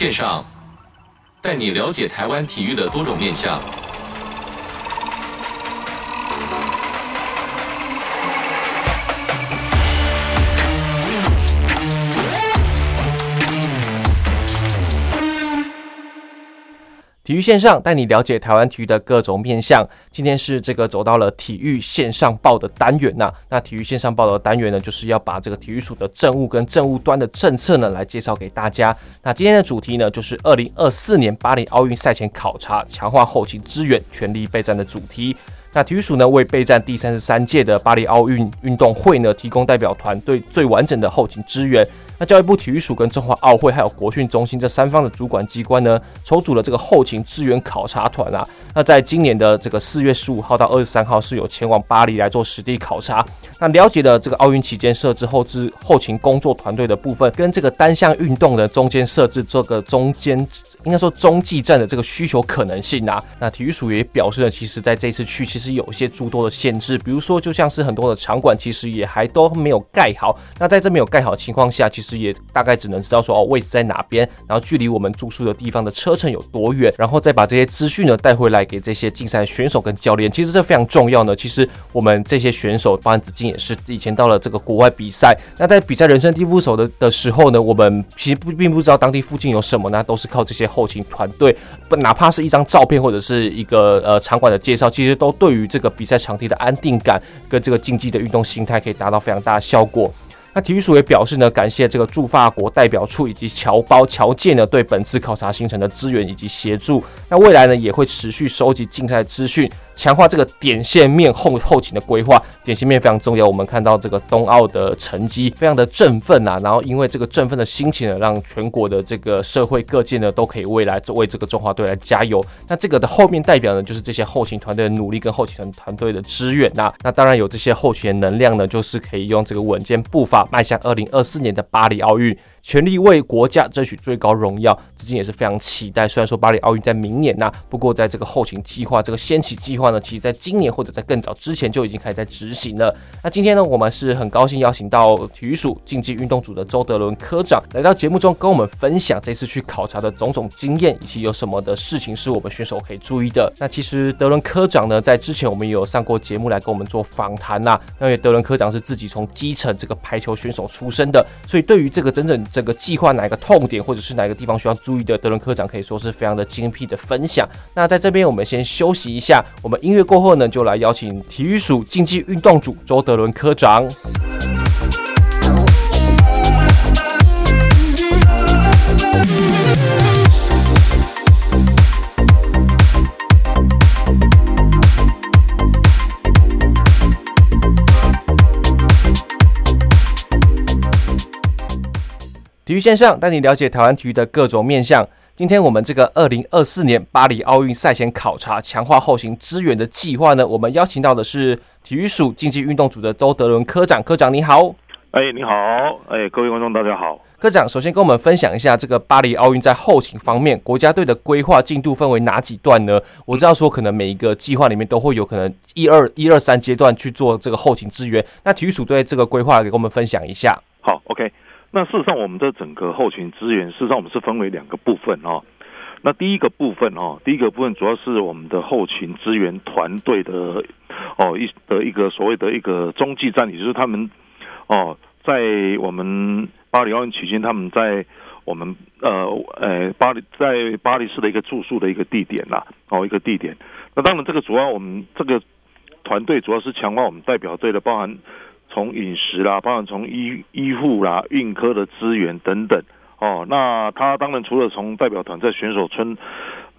线上，带你了解台湾体育的多种面向。体育线上带你了解台湾体育的各种面向。今天是这个走到了体育线上报的单元呐、那体育线上报的单元呢，就是要把这个体育署的政务跟政务端的政策呢来介绍给大家。那今天的主题呢，就是二零二四年巴黎奥运赛前考察，强化后勤支援，全力备战的主题。那体育署呢，为备战第三十三届的巴黎奥运运动会呢，提供代表团队最完整的后勤支援。那教育部体育署跟中华奥会还有国训中心这三方的主管机关呢，筹组了这个后勤支援考察团啊。那在今年的这个四月十五号到二十三号，是有前往巴黎来做实地考察。那了解了这个奥运期间设置后置后勤工作团队的部分，跟这个单项运动的中间设置这个中间应该说中继站的这个需求可能性啊。那体育署也表示了，其实在这次去，其实有一些诸多的限制，比如说就像是很多的场馆其实也还都没有盖好。那在这没有盖好的情况下，其实也大概只能知道说哦，位置在哪边，然后距离我们住宿的地方的车程有多远，然后再把这些资讯呢带回来给这些竞赛选手跟教练。其实这非常重要呢。其实我们这些选手，包含子敬也是以前到了这个国外比赛，那在比赛人生地不熟的的时候呢，我们其实不并不知道当地附近有什么呢，都是靠这些后勤团队，不哪怕是一张照片或者是一个呃场馆的介绍，其实都对于这个比赛场地的安定感跟这个竞技的运动心态可以达到非常大的效果。那体育署也表示呢，感谢这个驻法国代表处以及侨胞侨界呢对本次考察行程的支援以及协助。那未来呢也会持续收集竞赛资讯。强化这个点线面后后勤的规划，点线面非常重要。我们看到这个冬奥的成绩非常的振奋啊，然后因为这个振奋的心情呢，让全国的这个社会各界呢都可以未来为这个中华队来加油。那这个的后面代表呢，就是这些后勤团队的努力跟后勤团团队的支援呐。那当然有这些后勤的能量呢，就是可以用这个稳健步伐迈向二零二四年的巴黎奥运。全力为国家争取最高荣耀，至今也是非常期待。虽然说巴黎奥运在明年呐、不过在这个后勤计划、这个先期计划呢，其实在今年或者在更早之前就已经开始在执行了。那今天呢，我们是很高兴邀请到体育署竞技运动组的周德伦科长来到节目中，跟我们分享这次去考察的种种经验，以及有什么的事情是我们选手可以注意的。那其实德伦科长呢，在之前我们也有上过节目来跟我们做访谈呐。那因为德伦科长是自己从基层这个排球选手出身的，所以对于这个整整整个计划哪一个痛点，或者是哪个地方需要注意的，德伦科长可以说是非常的精辟的分享。那在这边我们先休息一下，我们音乐过后呢，就来邀请体育署竞技运动组周德伦科长。体育线上带你了解台湾体育的各种面向。今天我们这个二零二四年巴黎奥运赛前考察，强化后勤支援的计划呢，我们邀请到的是体育署竞技运动组的周德伦科长。科长你好，哎你好，哎各位观众大家好。科长首先跟我们分享一下这个巴黎奥运在后勤方面，国家队的规划进度分为哪几段呢？我知道说可能每一个计划里面都会有可能一二一二三阶段去做这个后勤支援，那体育署对这个规划给我们分享一下。好，OK。那事实上，我们的整个后勤资源，事实上我们是分为两个部分哦。那第一个部分哦，第一个部分主要是我们的后勤资源团队的哦一的一个所谓的一个中继站，也就是他们哦在我们巴黎奥运期间，他们在我们呃呃巴黎在巴黎市的一个住宿的一个地点呐哦一个地点。那当然，这个主要我们这个团队主要是强化我们代表队的，包含。从饮食啦，包括从医医护啦、运科的资源等等，哦，那他当然除了从代表团在选手村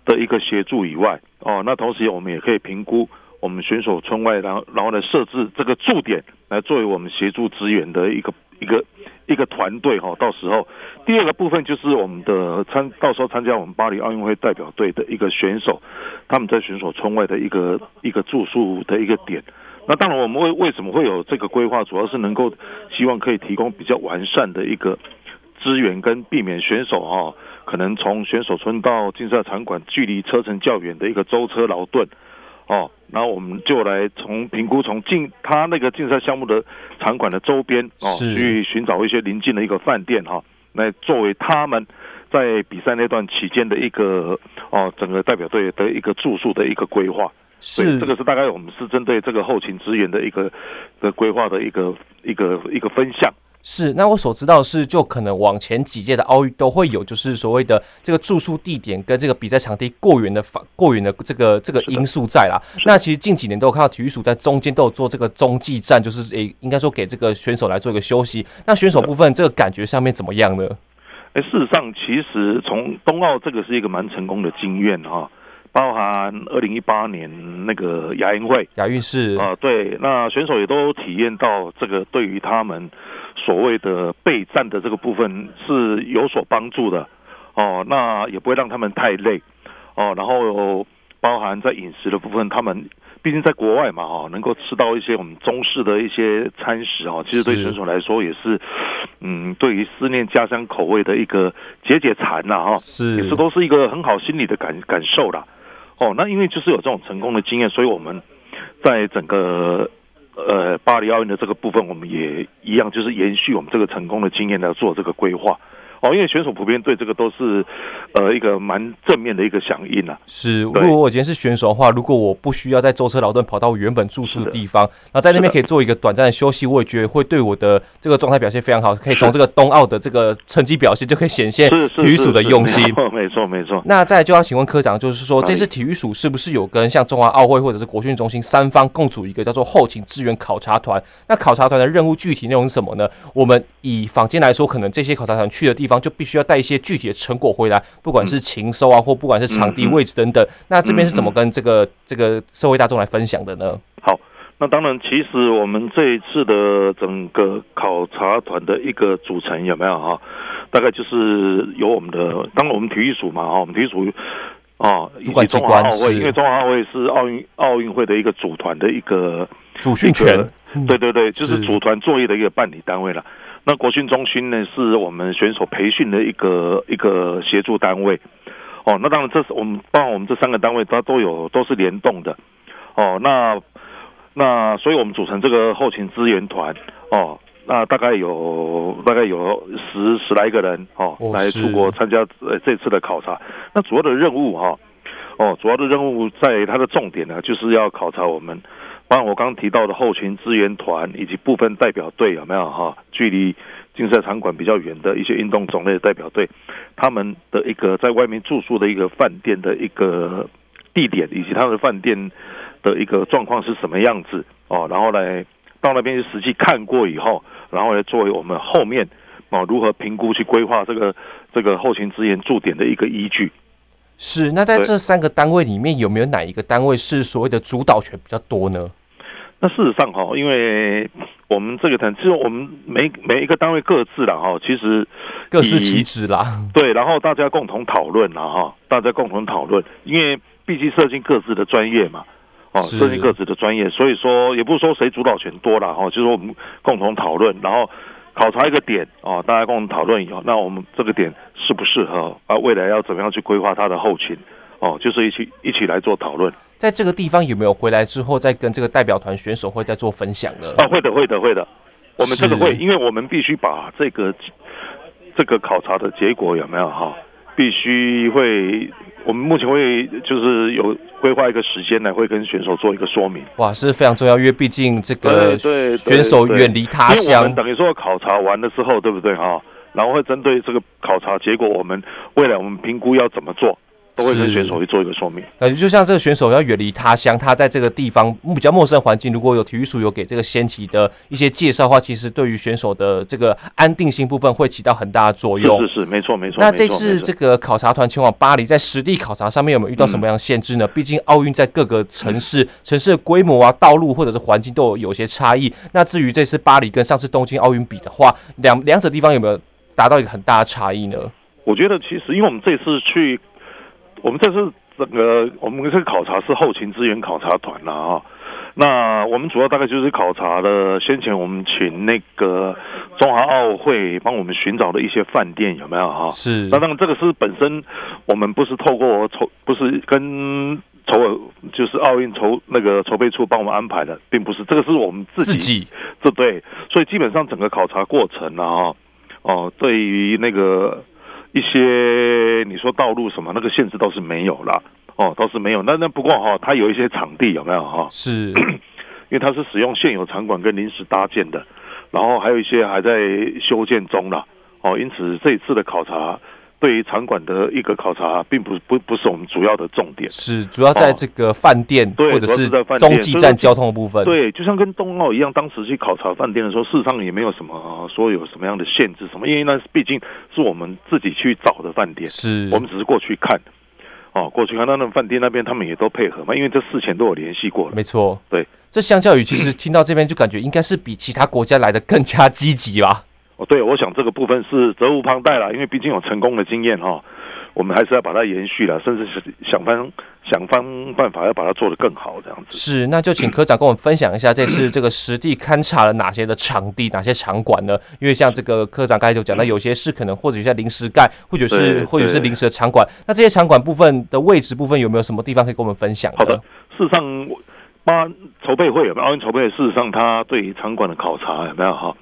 的一个协助以外，哦，那同时我们也可以评估我们选手村外，然后然后来设置这个驻点，来作为我们协助资源的一个一个一个团队哈。到时候第二个部分就是我们的参，到时候参加我们巴黎奥运会代表队的一个选手，他们在选手村外的一个一个住宿的一个点。那当然，我们为为什么会有这个规划，主要是能够希望可以提供比较完善的一个资源，跟避免选手哈可能从选手村到竞赛场馆距离车程较远的一个舟车劳顿哦。然后我们就来从评估从竞他那个竞赛项目的场馆的周边哦，去寻找一些邻近的一个饭店哈。来作为他们在比赛那段期间的一个哦，整个代表队的一个住宿的一个规划。是，这个是大概我们是针对这个后勤支援的一个的规划的一个一个一个分项。是，那我所知道是，就可能往前几届的奥运都会有，就是所谓的这个住宿地点跟这个比赛场地过远的法过远的这个这个因素在啦。那其实近几年都有看到体育署在中间都有做这个中继站，就是诶，应该说给这个选手来做一个休息。那选手部分这个感觉上面怎么样呢？哎，事实上，其实从冬奥这个是一个蛮成功的经验哈。包含二零一八年那个亚运会，亚运是啊，对，那选手也都体验到这个对于他们所谓的备战的这个部分是有所帮助的。哦，那也不会让他们太累。哦，然后包含在饮食的部分，他们毕竟在国外嘛哈，能够吃到一些我们中式的一些餐食哦，其实对选手来说也是，嗯，对于思念家乡口味的一个解解馋呐哈，是。也是都是一个很好心理的感感受啦。哦，那因为就是有这种成功的经验，所以我们在整个呃巴黎奥运的这个部分，我们也一样，就是延续我们这个成功的经验来做这个规划。哦，因为选手普遍对这个都是，呃，一个蛮正面的一个响应啊。是，如果我今天是选手的话，如果我不需要再舟车劳顿跑到原本住宿的地方，那在那边可以做一个短暂的休息，我也觉得会对我的这个状态表现非常好。可以从这个冬奥的这个成绩表现就可以显现体育署的用心。没错，没错，没错。那再就要请问科长，就是说这次体育署是不是有跟像中华奥会或者是国训中心三方共组一个叫做后勤支援考察团？那考察团的任务具体内容是什么呢？我们以坊间来说，可能这些考察团去的地方就必须要带一些具体的成果回来，不管是勤收啊，或不管是场地位置等等。那这边是怎么跟这个这个社会大众来分享的呢？好，那当然，其实我们这一次的整个考察团的一个组成有没有哈？大概就是由我们的，当然我们体育署嘛哈，我们体育署啊，主管中华奥会，因为中华奥会是奥运奥运会的一个组团的一个主训权，对对对，就是组团作业的一个办理单位了。那国训中心呢，是我们选手培训的一个一个协助单位，哦，那当然这是我们包括我们这三个单位，它都有都是联动的，哦，那那所以我们组成这个后勤支援团，哦，那大概有大概有十十来个人，哦，来出国参加呃这次的考察。那主要的任务哈，哦，主要的任务在它的重点呢，就是要考察我们。包括我刚刚提到的后勤支援团以及部分代表队有没有哈？距离竞赛场馆比较远的一些运动种类的代表队，他们的一个在外面住宿的一个饭店的一个地点，以及他们的饭店的一个状况是什么样子哦？然后来到那边实际看过以后，然后来作为我们后面哦如何评估去规划这个这个后勤支援驻点的一个依据。是，那在这三个单位里面，有没有哪一个单位是所谓的主导权比较多呢？那事实上哈，因为我们这个团，其实我们每每一个单位各自啦哈，其实各司其职啦。对，然后大家共同讨论了哈，大家共同讨论，因为毕竟涉及各自的专业嘛，哦，涉及各自的专业，所以说也不是说谁主导权多啦哈，就是说我们共同讨论，然后考察一个点哦，大家共同讨论以后，那我们这个点适不适合啊？未来要怎么样去规划它的后勤？哦，就是一起一起来做讨论。在这个地方有没有回来之后再跟这个代表团选手会再做分享呢？啊，会的，会的，会的。我们这个会，因为我们必须把这个这个考察的结果有没有哈，必须会，我们目前会就是有规划一个时间呢会跟选手做一个说明。哇，是非常重要，因为毕竟这个选手远离他乡，因为我们等于说考察完了之后，对不对哈？然后会针对这个考察结果，我们未来我们评估要怎么做。都会跟选手去做一个说明，感觉就像这个选手要远离他乡，他在这个地方比较陌生的环境，如果有体育署有给这个先期的一些介绍的话，其实对于选手的这个安定性部分会起到很大的作用。是是是，没错没错。那这次这个考察团前往巴黎，在实地考察上面有没有遇到什么样的限制呢？毕竟奥运在各个城市，城市的规模啊、道路或者是环境都有有些差异。那至于这次巴黎跟上次东京奥运比的话，两两者地方有没有达到一个很大的差异呢？我觉得其实因为我们这次去。我们这次整个我们这个考察是后勤资源考察团了啊，那我们主要大概就是考察了先前我们请那个中华奥会帮我们寻找的一些饭店有没有哈？是。那当然这个是本身我们不是透过筹，不是跟筹委，就是奥运筹那个筹备处帮我们安排的，并不是，这个是我们自己，自己，这对，所以基本上整个考察过程啊。哦，对于那个一些你说道路什么那个限制倒是没有了，哦，倒是没有。那那不过哈，它有一些场地有没有哈？是，因为它是使用现有场馆跟临时搭建的，然后还有一些还在修建中了。哦，因此这一次的考察。对于场馆的一个考察，并不不不是我们主要的重点，是主要在这个饭店，或者是中继站交通的部分。对，就像跟冬奥一样，当时去考察饭店的时候，事实上也没有什么说有什么样的限制什么，因为那毕竟是我们自己去找的饭店，是我们只是过去看，哦，过去看到那饭店那边他们也都配合嘛，因为这事前都有联系过了。没错，对，这相较于其实听到这边就感觉应该是比其他国家来的更加积极吧。哦，对，我想这个部分是责无旁贷了，因为毕竟有成功的经验哈。我们还是要把它延续了，甚至是想方想方办法要把它做得更好，这样子。是，那就请科长跟我们分享一下这次这个实地勘察了哪些的场地、哪些场馆呢？因为像这个科长刚才就讲到，有些是可能或者有些临时盖，或者是或者是临时的场馆。那这些场馆部分的位置部分有没有什么地方可以跟我们分享？好的，事实上，八筹备会有没有奥运筹备会？事实上，他对于场馆的考察有没有哈？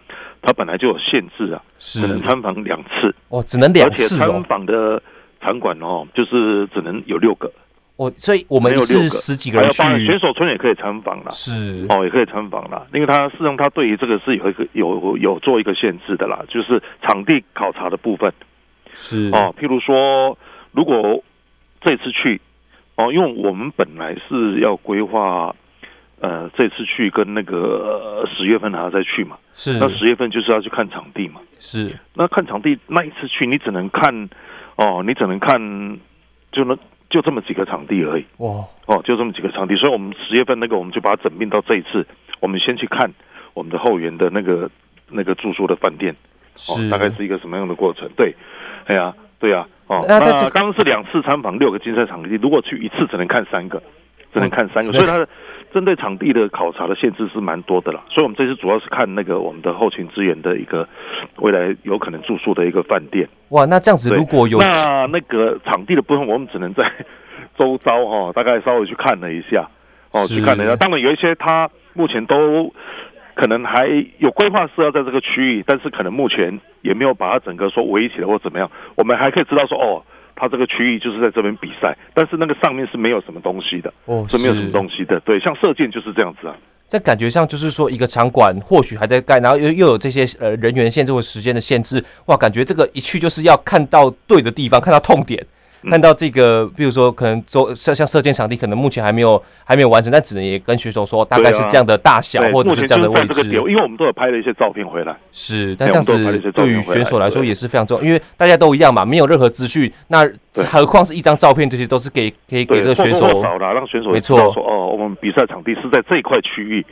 他本来就有限制啊，只能参访两次。哦，只能两次哦，而且参访的。场馆哦，就是只能有六个，哦，所以我们有是十几个人去，选手村也可以参访啦，是。哦，也可以参访啦，因为他事实上他对于这个是有一个有有做一个限制的啦，就是场地考察的部分。是。哦，譬如说如果这次去哦，因为我们本来是要规划呃这次去跟那个十月份还要再去嘛，是那十月份就是要去看场地嘛，是那看场地那一次去你只能看。哦，你只能看，就那就这么几个场地而已。哇，哦，就这么几个场地，所以我们十月份那个，我们就把它整并到这一次。我们先去看我们的后援的那个那个住宿的饭店，是、哦、大概是一个什么样的过程？对，哎呀，对呀，哦，那刚刚是两次参访六个竞赛场地，如果去一次只能看三个，只能看三个，哦、所以它的。针对场地的考察的限制是蛮多的了，所以我们这次主要是看那个我们的后勤资源的一个未来有可能住宿的一个饭店。哇，那这样子如果有那那个场地的部分，我们只能在周遭哈，大概稍微去看了一下哦，去看了一下。当然有一些它目前都可能还有规划是要在这个区域，但是可能目前也没有把它整个说围起来或怎么样。我们还可以知道说哦。它这个区域就是在这边比赛，但是那个上面是没有什么东西的，哦，是没有什么东西的。对，像射箭就是这样子啊。在感觉上就是说，一个场馆或许还在盖，然后又又有这些呃人员限制或时间的限制，哇，感觉这个一去就是要看到对的地方，看到痛点。看到这个，比如说可能做像像射箭场地，可能目前还没有还没有完成，但只能也跟选手说大概是这样的大小，或者是这样的位置。因为我们都有拍了一些照片回来。是，但这样子对于选手来说也是非常重要，因为大家都一样嘛，没有任何资讯，那何况是一张照片，这些都是给可以给这个选手。让选手没错说哦，我们比赛场地是在这一块区域，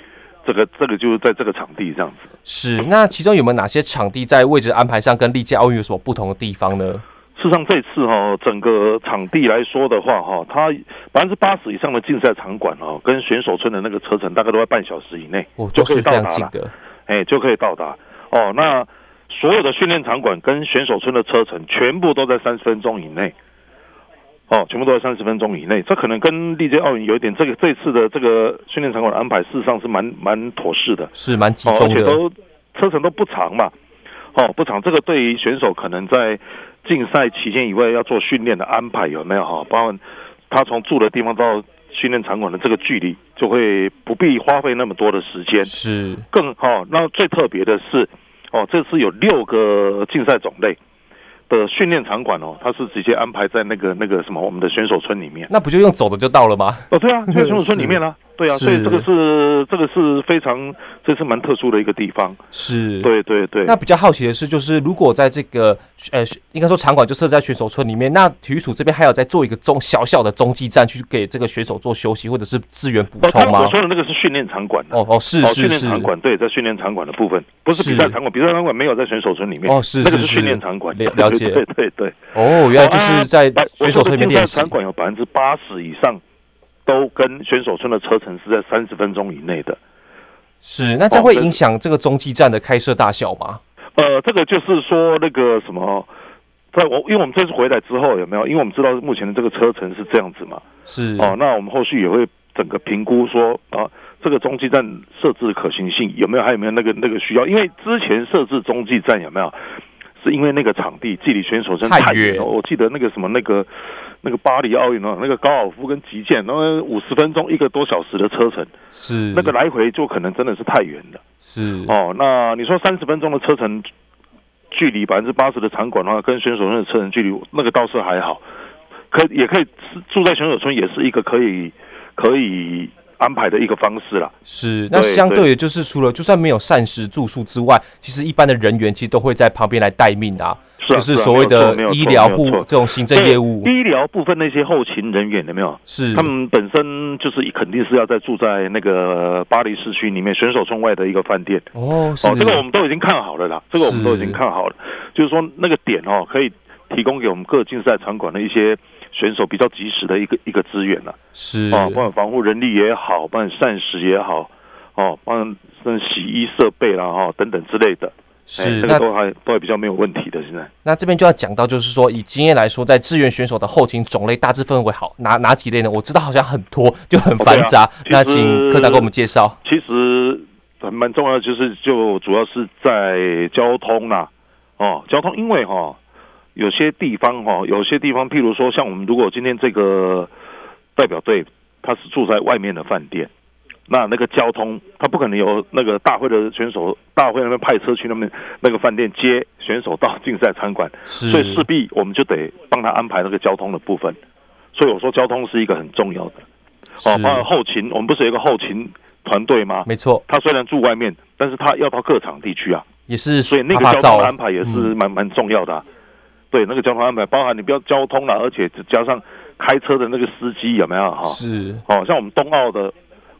这个这个就是在这个场地这样子。是，那其中有没有哪些场地在位置安排上跟历届奥运有什么不同的地方呢？事实上，这次哈整个场地来说的话哈，它百分之八十以上的竞赛场馆哦，跟选手村的那个车程大概都在半小时以内就可以到达了。哎，就可以到达哦。那所有的训练场馆跟选手村的车程全部都在三十分钟以内。哦，全部都在三十分钟以内。这可能跟历届奥运有一点，这个这次的这个训练场馆的安排，事实上是蛮蛮妥适的，是蛮集中的，而且都车程都不长嘛。哦，不长。这个对于选手可能在竞赛期间以外要做训练的安排有没有哈？包括他从住的地方到训练场馆的这个距离，就会不必花费那么多的时间。是更好。那最特别的是，哦，这次有六个竞赛种类的训练场馆哦，它是直接安排在那个那个什么我们的选手村里面。那不就用走的就到了吗？哦，对啊，就在选手村里面啊。对啊，所以这个是这个是非常，这是蛮特殊的一个地方。是，对对对。那比较好奇的是，就是如果在这个呃，应该说场馆就设在选手村里面，那体育署这边还有在做一个中小小的中继站，去给这个选手做休息或者是资源补充吗？我说的那个是训练场馆。哦哦，是是是。训练场馆对，在训练场馆的部分，不是比赛场馆，比赛场馆没有在选手村里面。哦，是是是。那个是训练场馆。了解。对对对。哦，原来就是在选手村里面练习。场馆有百分之八十以上。都跟选手村的车程是在三十分钟以内的，是，那这会影响这个中继站的开设大小吗？呃，这个就是说那个什么，在我因为我们这次回来之后有没有？因为我们知道目前的这个车程是这样子嘛，是哦，那我们后续也会整个评估说啊，这个中继站设置可行性有没有？还有没有那个那个需要？因为之前设置中继站有没有？是因为那个场地距离选手村太太远我记得那个什么那个那个巴黎奥运哦，那个高尔夫跟击剑，然后五十分钟一个多小时的车程，是。那个来回就可能真的是太远了。是。哦，那你说三十分钟的车程距离百分之八十的场馆的话，跟选手村的车程距离，那个倒是还好，可也可以住在选手村，也是一个可以可以安排的一个方式啦。是，那相对。的，就是除了就算没有膳食住宿之外，其实一般的人员其实都会在旁边来待命啊，是啊就是所谓的医疗护这种行政业务。医疗部分那些后勤人员有没有？是。他们本身就是肯定是要在住在那个巴黎市区里面选手村外的一个饭店。哦，是哦，这个我们都已经看好了啦，这个我们都已经看好了，就是说那个点哦，可以提供给我们各竞赛场馆的一些选手比较及时的一个一个资源了。是啊，不管防护人力也好，不管膳食也好，哦，不管像洗衣设备啦，哈、哦，等等之类的，是，都还都还比较没有问题的。现在那这边就要讲到，就是说以经验来说，在支援选手的后勤种类大致分为好哪哪几类呢？我知道好像很多，就很繁杂。哦对啊那请科长给我们介绍。其实还蛮重要的，就是就主要是在交通啦，哦，交通，因为哈、哦，有些地方哈、哦，有些地方，譬如说像我们如果今天这个代表队他是住在外面的饭店。那那个交通，他不可能有那个大会的选手，大会那边派车去那边那个饭店接选手到竞赛场馆，所以势必我们就得帮他安排那个交通的部分。所以我说交通是一个很重要的。哦，是包括后勤，我们不是有一个后勤团队吗？没错，他虽然住外面，但是他要到各场地区啊，也是所以那个交通安排也是嗯蛮蛮重要的、啊。对，那个交通安排，包含你不要交通了，而且加上开车的那个司机有没有哈？是哦，像我们冬奥的。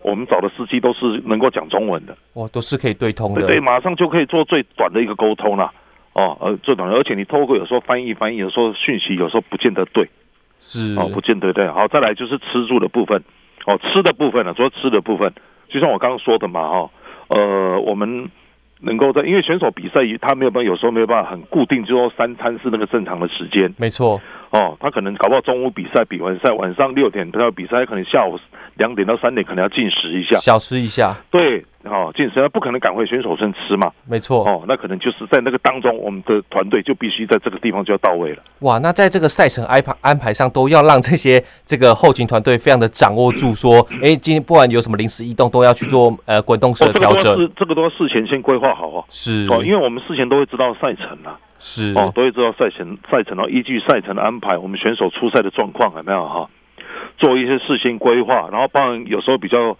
我们找的司机都是能够讲中文的，哇，都是可以对通的，对，对，马上就可以做最短的一个沟通了。哦，呃，最短的，而且你透过有时候翻译翻译，有时候讯息有时候不见得对，是哦，不见得对。好，再来就是吃住的部分，哦，吃的部分呢，主要吃的部分，就像我刚刚说的嘛，哈，呃，我们能够在，因为选手比赛他没有办法，有时候没有办法很固定，就说三餐是那个正常的时间，没错，哦，他可能搞不好中午比赛比完赛，晚上六点他要比赛，可能下午两点到三点可能要进食一下，小吃一下，对，哦，进食，不可能赶回选手村吃嘛，没错，哦，那可能就是在那个当中，我们的团队就必须在这个地方就要到位了。哇，那在这个赛程安排安排上，都要让这些这个后勤团队非常的掌握住，说，哎，今天不管有什么临时异动，都要去做呃滚动式的调整，哦、这个都要这个都要事前先规划好哦。是。哦，因为我们事前都会知道赛程啊，是哦，都会知道赛程赛程，然后依据赛程的安排，我们选手出赛的状况有没有哈？做一些事先规划，然后当然有时候比较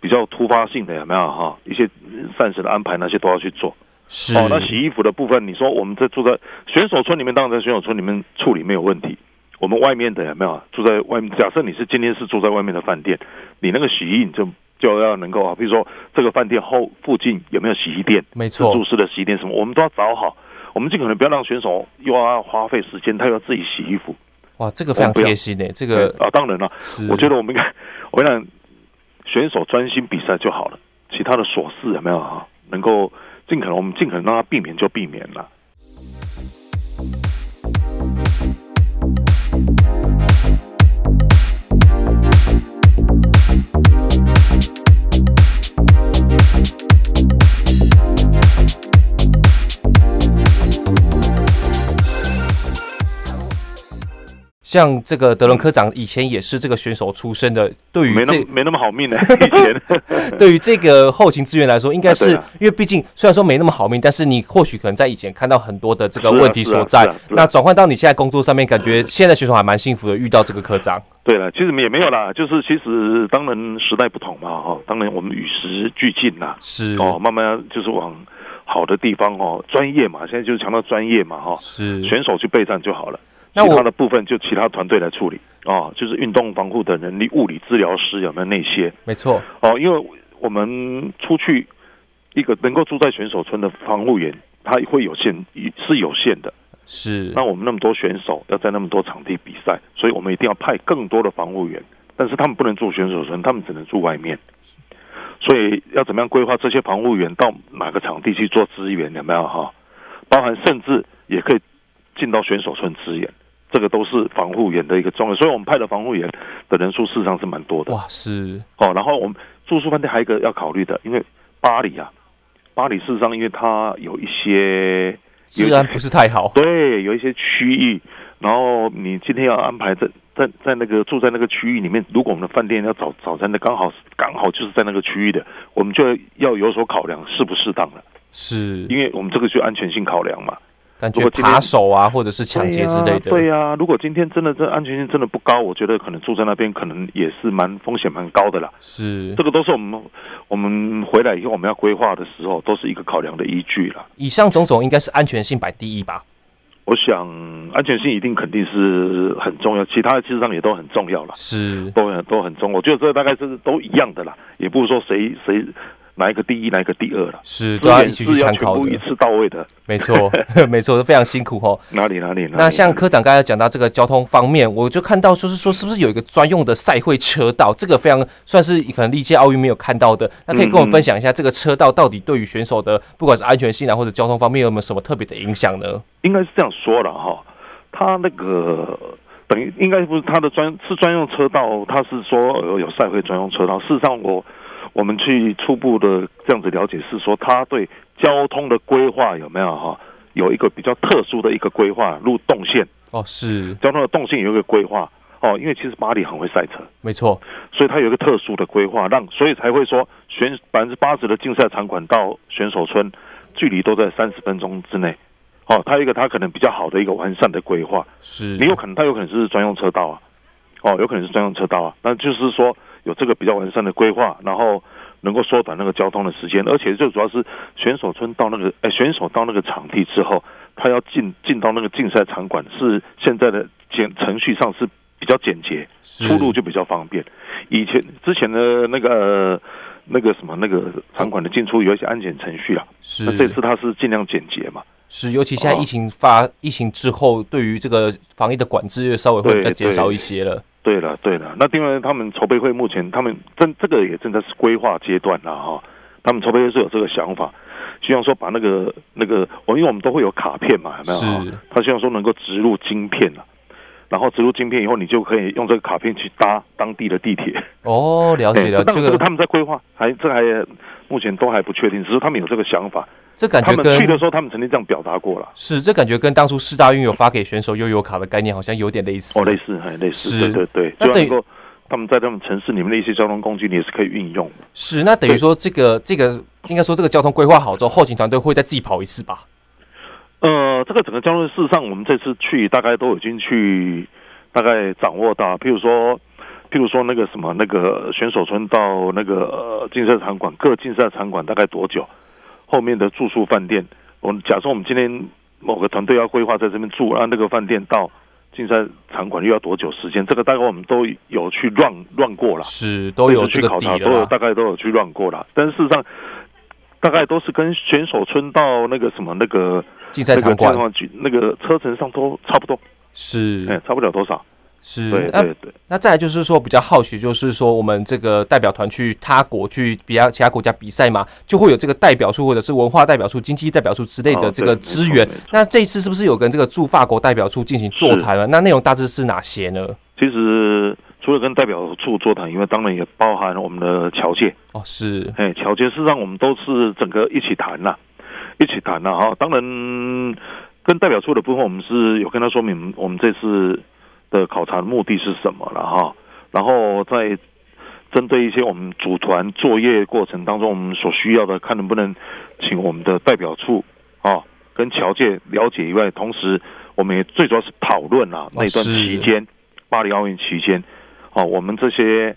比较突发性的有没有哈？一些膳食的安排那些都要去做。是哦，那洗衣服的部分，你说我们在住在选手村里面，当然在选手村里面处理没有问题。我们外面的有没有住在外面？假设你是今天是住在外面的饭店，你那个洗衣你就就要能够啊，比如说这个饭店后附近有没有洗衣店？没错，自助式的洗衣店什么，我们都要找好。我们尽可能不要让选手又要花费时间，他又要自己洗衣服。哇，这个非常贴心诶，这个啊，当然了，我觉得我们应该，我想选手专心比赛就好了，其他的琐事有没有啊？能够尽可能，我们尽可能让他避免就避免了。像这个德伦科长以前也是这个选手出身的，对于这没那么没那么好命呢。以前 对于这个后勤资源来说，应该是、啊啊、因为毕竟虽然说没那么好命，但是你或许可能在以前看到很多的这个问题所在，那转换到你现在工作上面，感觉现在选手还蛮幸福的，遇到这个科长。对了，其实也没有啦，就是其实当然时代不同嘛，哈，当然我们与时俱进呐，是哦，慢慢就是往好的地方哦，专业嘛，现在就是强调专业嘛，哈，是选手去备战就好了。那其他的部分就其他团队来处理哦，就是运动防护的能力、物理治疗师有没有那些？没错哦，因为我们出去一个能够住在选手村的防护员，他会有限，是有限的。是。那我们那么多选手要在那么多场地比赛，所以我们一定要派更多的防护员，但是他们不能住选手村，他们只能住外面。所以要怎么样规划这些防护员到哪个场地去做支援？有没有哈？包含甚至也可以进到选手村支援。这个都是防护员的一个重要，所以我们派的防护员的人数事实上是蛮多的。哇，是哦。然后我们住宿饭店还有一个要考虑的，因为巴黎啊，巴黎事实上因为它有一些治安不是太好。对，有一些区域，然后你今天要安排在在在那个住在那个区域里面，如果我们的饭店要早早餐的，刚好刚好就是在那个区域的，我们就要有所考量，适不适当了。是，因为我们这个就安全性考量嘛。感觉扒手啊，或者是抢劫之类的。对呀、啊啊，如果今天真的这安全性真的不高，我觉得可能住在那边可能也是蛮风险蛮高的啦。是，这个都是我们我们回来以后我们要规划的时候，都是一个考量的依据了。以上种种应该是安全性摆第一吧？我想安全性一定肯定是很重要，其他的其实上也都很重要了。是，都很都很重要。我觉得这大概是都一样的啦，也不是说谁谁。哪一个第一，哪一个第二了？是都要一起去参考的，一次到位的，没错，没错，都非常辛苦哦。哪里哪里？哪里那像科长刚才讲到这个交通方面，我就看到就是说，是不是有一个专用的赛会车道？这个非常算是可能历届奥运没有看到的。那可以跟我们分享一下，这个车道到底对于选手的不管是安全性啊，或者交通方面有没有什么特别的影响呢？应该是这样说了哈，他那个等于应该不是他的专是专用车道，他是说有有赛会专用车道。事实上我。我们去初步的这样子了解，是说他对交通的规划有没有哈，有一个比较特殊的一个规划路动线。哦，是。交通的动线有一个规划哦，因为其实巴黎很会赛车，没错，所以它有一个特殊的规划，让所以才会说选百分之八十的竞赛场馆到选手村距离都在三十分钟之内。哦，它有一个它可能比较好的一个完善的规划，是。你有可能它有可能是专用车道啊，哦，有可能是专用车道啊，那就是说。有这个比较完善的规划，然后能够缩短那个交通的时间，而且最主要是选手村到那个，哎，选手到那个场地之后，他要进进到那个竞赛场馆，是现在的简程序上是比较简洁，出入就比较方便。以前之前的那个那个什么那个场馆的进出有一些安检程序啊，是那这次他是尽量简洁嘛。是，尤其现在疫情发、哦、疫情之后，对于这个防疫的管制，稍微会再减少一些了。对了，对了，那另外他们筹备会目前他们正这个也正在是规划阶段了哈。他们筹备会是有这个想法，希望说把那个那个，我因为我们都会有卡片嘛，有没有？他希望说能够植入晶片了，然后植入晶片以后，你就可以用这个卡片去搭当地的地铁。哦，了解了解。这个他们在规划，还这还目前都还不确定，只是他们有这个想法。这感觉跟去的时候，他们曾经这样表达过了。是，这感觉跟当初四大运有发给选手悠游卡的概念好像有点类似。哦，类似，很类似。是，对对对。那等于他们在他们城市里面的一些交通工具，你也是可以运用。是，那等于说这个这个应该说这个交通规划好之后，后勤团队会再自己跑一次吧？呃，这个整个交通事实上，我们这次去大概都已经去大概掌握到，譬如说，譬如说那个什么那个选手村到那个呃竞赛场馆，各竞赛场馆大概多久？后面的住宿饭店，我们假设我们今天某个团队要规划在这边住，按那个饭店到竞赛场馆又要多久时间？这个大概我们都有去乱乱过了，是都有去考察，都有大概都有去乱过了。但是事实上，大概都是跟选手村到那个什么那个竞赛场馆那个车程上都差不多，是哎，差不了多少。是，对对对。那再来就是说比较好奇，就是说我们这个代表团去他国去比较其他国家比赛嘛，就会有这个代表处或者是文化代表处、经济代表处之类的这个资源。那这一次是不是有跟这个驻法国代表处进行座谈了？那内容大致是哪些呢？其实除了跟代表处座谈，因为当然也包含我们的侨界哦，是，哎，侨界事实上我们都是整个一起谈呐，一起谈呐哈。当然跟代表处的部分，我们是有跟他说明，我们这次。的考察的目的是什么了哈？然后在针对一些我们组团作业过程当中，我们所需要的，看能不能请我们的代表处啊，跟侨界了解以外，同时我们也最主要是讨论啊，那段期间，巴黎奥运期间，啊，我们这些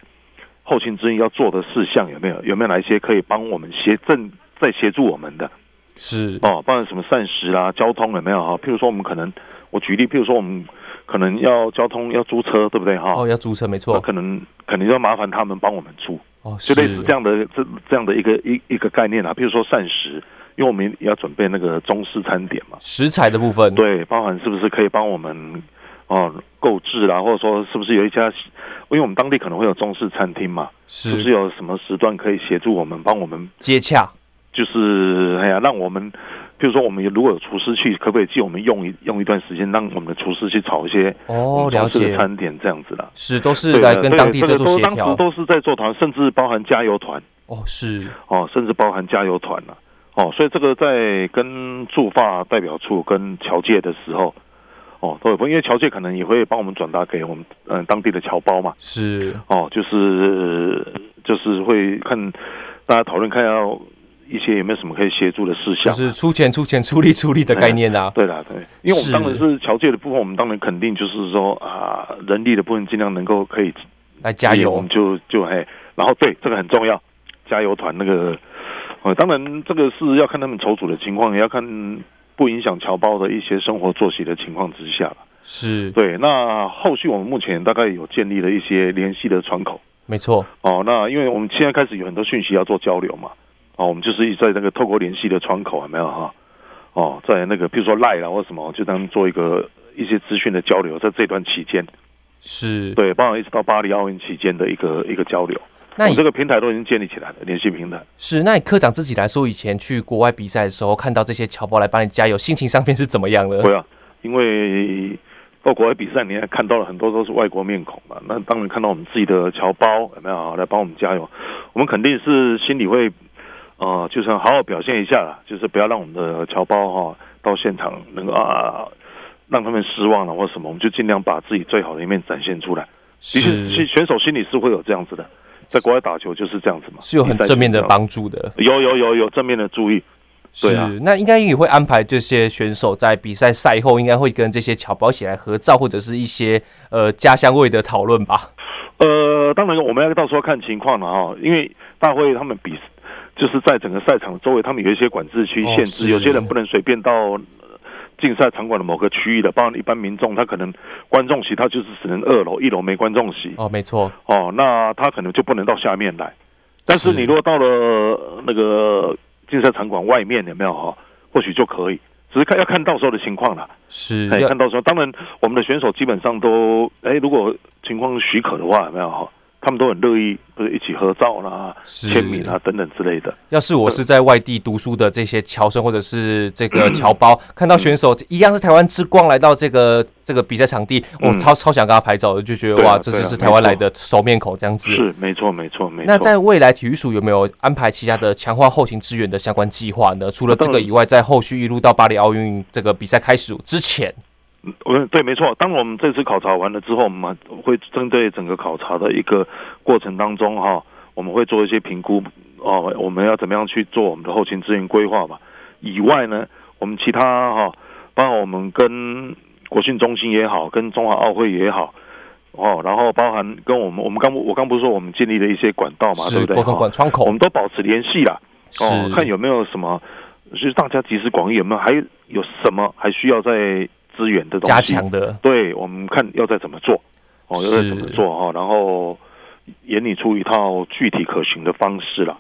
后勤之一要做的事项有没有？有没有哪一些可以帮我们协正在协助我们的？是哦，包括什么膳食啦、交通有没有哈？譬如说我们可能，我举例，譬如说我们。可能要交通要租车，对不对哈？哦，要租车没错。可能可能要麻烦他们帮我们租哦，就类似这样的这这样的一个一一个概念啊。比如说膳食，因为我们也要准备那个中式餐点嘛，食材的部分对，包含是不是可以帮我们哦购置啦，或者说是不是有一家，因为我们当地可能会有中式餐厅嘛，是，是不是有什么时段可以协助我们帮我们接洽？就是哎呀，让我们。就是说，我们如果有厨师去，可不可以借我们用一用一段时间，让我们的厨师去炒一些哦，了解。餐点这样子的，是都是来跟当地在做协调，都是在做团，甚至包含加油团。哦，是。哦，甚至包含加油团了哦，所以这个在跟驻法代表处跟侨界的时候，哦，都有分，因为侨界可能也会帮我们转达给我们嗯、呃、当地的侨胞嘛，是。哦，就是就是会看大家讨论看要一些有没有什么可以协助的事项，就是出钱出钱出力出力的概念啊，对啦对，因为我们当然是侨界的部分，我们当然肯定就是说啊人力的部分尽量能够可以来加油，我们就就嘿，然后对这个很重要，加油团那个。呃，当然，这个是要看他们筹组的情况，也要看不影响侨胞的一些生活作息的情况之下。是对。那后续我们目前大概有建立了一些联系的窗口。没错。哦，那因为我们现在开始有很多讯息要做交流嘛。哦，我们就是在那个透过联系的窗口，有没有哈？哦，在那个比如说赖啦或什么，就当做一个一些资讯的交流，在这段期间。是。对，包括一直到巴黎奥运期间的一个一个交流。那你、哦、这个平台都已经建立起来了，联系平台是。那你科长自己来说，以前去国外比赛的时候，看到这些侨胞来帮你加油，心情上面是怎么样的？对啊，因为到国外比赛，你还看到了很多都是外国面孔嘛。那当然看到我们自己的侨胞有没有来帮我们加油？我们肯定是心里会，呃，就是好好表现一下啦，就是不要让我们的侨胞哈到现场能够啊让他们失望了或什么，我们就尽量把自己最好的一面展现出来。其实其选手心里是会有这样子的。在国外打球就是这样子嘛，是有很正面的帮助的。有有有有正面的注意，是啊。那应该也会安排这些选手在比赛赛后，应该会跟这些侨胞一起来合照，或者是一些呃家乡味的讨论吧。呃，当然我们要到时候看情况了哈，因为大会他们比就是在整个赛场周围，他们有一些管制区限制，有些人不能随便到。竞赛场馆的某个区域的，包括一般民众，他可能观众席他就是只能二楼，一楼没观众席。哦，没错。哦，那他可能就不能到下面来。但是你如果到了那个竞赛场馆外面，有没有哈？或许就可以，只是看要看到时候的情况了。是，看到时候。当然，我们的选手基本上都，哎，如果情况许可的话，有没有哈？他们都很乐意，不是一起合照啦、签名啊等等之类的。要是我是在外地读书的这些侨生或者是这个 侨胞，看到选手一样是台湾之光来到这个这个比赛场地，我超超想跟他拍照的，就觉得哇，这只是台湾来的熟面孔这样子。是，没错，没错，没错。那在未来体育署有没有安排其他的强化后勤支援的相关计划呢？除了这个以外，在后续一路到巴黎奥运这个比赛开始之前。嗯，对，没错。当我们这次考察完了之后，我们会针对整个考察的一个过程当中，哈，我们会做一些评估，哦，我们要怎么样去做我们的后勤资源规划嘛？以外呢，我们其他哈，包括我们跟国训中心也好，跟中华奥会也好，哦，然后包含跟我们，我们刚我刚不是说我们建立了一些管道嘛，对不对？沟通管窗口，我们都保持联系啦，哦，看有没有什么，就是大家集思广益，有没有还有什么还需要在。资源的东西，加强的，对，我们看要再怎么做，哦，要再怎么做哈，然后研拟出一套具体可行的方式了。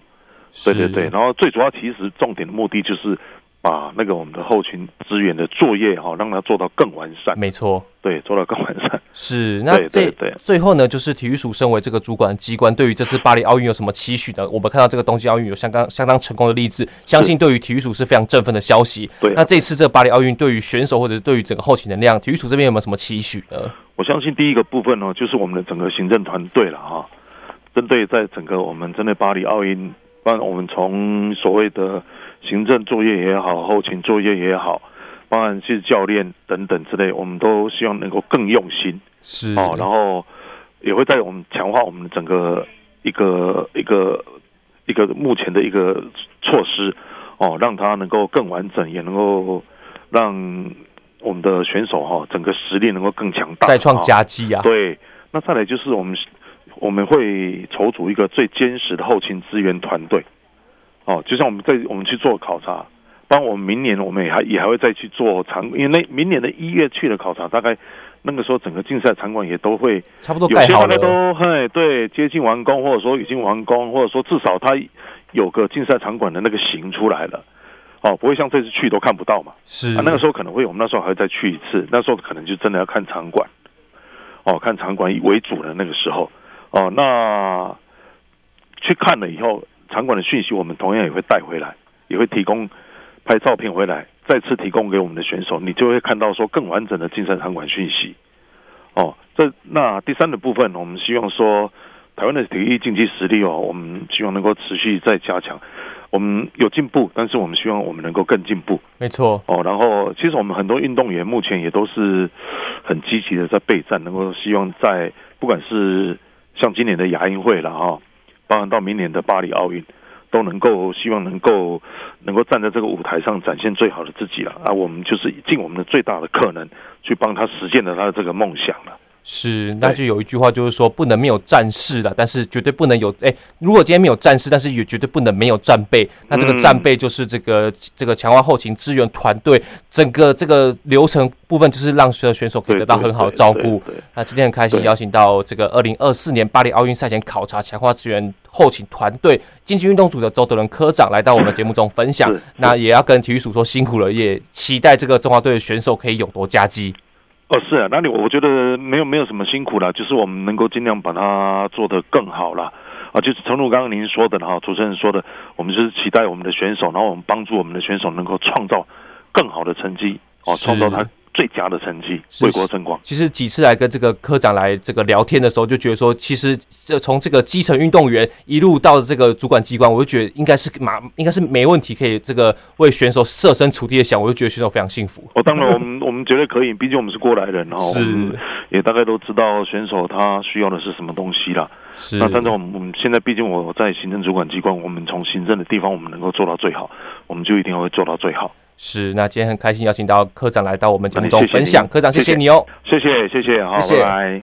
对对对，然后最主要其实重点的目的就是。把那个我们的后勤资源的作业哈，让它做到更完善。没错，对，做到更完善。是，那这对对对最后呢，就是体育署身为这个主管机关，对于这次巴黎奥运有什么期许呢？我们看到这个东京奥运有相当相当成功的例子，相信对于体育署是非常振奋的消息。对，那这次这巴黎奥运对于选手或者是对于整个后勤能量，体育署这边有没有什么期许呢？我相信第一个部分呢，就是我们的整个行政团队了哈。针对在整个我们针对巴黎奥运，帮我们从所谓的。行政作业也好，后勤作业也好，包含是教练等等之类，我们都希望能够更用心，是哦，然后也会在我们强化我们整个一个一个一个目前的一个措施哦，让它能够更完整，也能够让我们的选手哈整个实力能够更强大，再创佳绩啊！对，那再来就是我们我们会筹组一个最坚实的后勤资源团队。哦，就像我们在我们去做考察，当我们明年我们也还也还会再去做场，因为那明年的一月去的考察，大概那个时候整个竞赛场馆也都会差不多盖好了，都嘿对接近完工，或者说已经完工，或者说至少它有个竞赛场馆的那个形出来了，哦，不会像这次去都看不到嘛，是。啊，那个时候可能会我们那时候还会再去一次，那时候可能就真的要看场馆，哦，看场馆为主的那个时候，哦，那去看了以后。场馆的讯息，我们同样也会带回来，也会提供拍照片回来，再次提供给我们的选手，你就会看到说更完整的竞赛场馆讯息。哦，这那第三的部分，我们希望说台湾的体育竞技实力哦，我们希望能够持续再加强。我们有进步，但是我们希望我们能够更进步。没错哦，然后其实我们很多运动员目前也都是很积极的在备战，能够希望在不管是像今年的亚运会了哈，到明年的巴黎奥运，都能够希望能够能够站在这个舞台上展现最好的自己了。啊，我们就是尽我们的最大的可能去帮他实现了他的这个梦想了。是，那就有一句话就是说，不能没有战士了，但是绝对不能有哎、欸，如果今天没有战士，但是也绝对不能没有战备。那这个战备就是这个这个强化后勤支援团队，整个这个流程部分就是让所有选手可以得到很好的照顾。那今天很开心邀请到这个二零二四年巴黎奥运赛前考察强化支援后勤团队竞技运动组的周德伦科长来到我们节目中分享。那也要跟体育署说辛苦了，也期待这个中华队的选手可以勇夺佳绩。哦，是啊，那你我觉得没有没有什么辛苦了，就是我们能够尽量把它做得更好了。啊，就是诚如刚刚您说的哈，主持人说的，我们就是期待我们的选手，然后我们帮助我们的选手能够创造更好的成绩，哦，创造他。最佳的成绩，为国争光。其实几次来跟这个科长来这个聊天的时候，就觉得说，其实这从这个基层运动员一路到这个主管机关，我就觉得应该是马，应该是没问题，可以这个为选手设身处地的想，我就觉得选手非常幸福。哦、当然，我们我们绝对可以，毕竟我们是过来人哈，是也大概都知道选手他需要的是什么东西啦。是，那但是我们我们现在毕竟我在行政主管机关，我们从行政的地方我们能够做到最好，我们就一定会做到最好。是，那今天很开心邀请到科长来到我们节目中分享，科长谢谢。你哦，谢谢谢谢，好，谢谢。拜拜。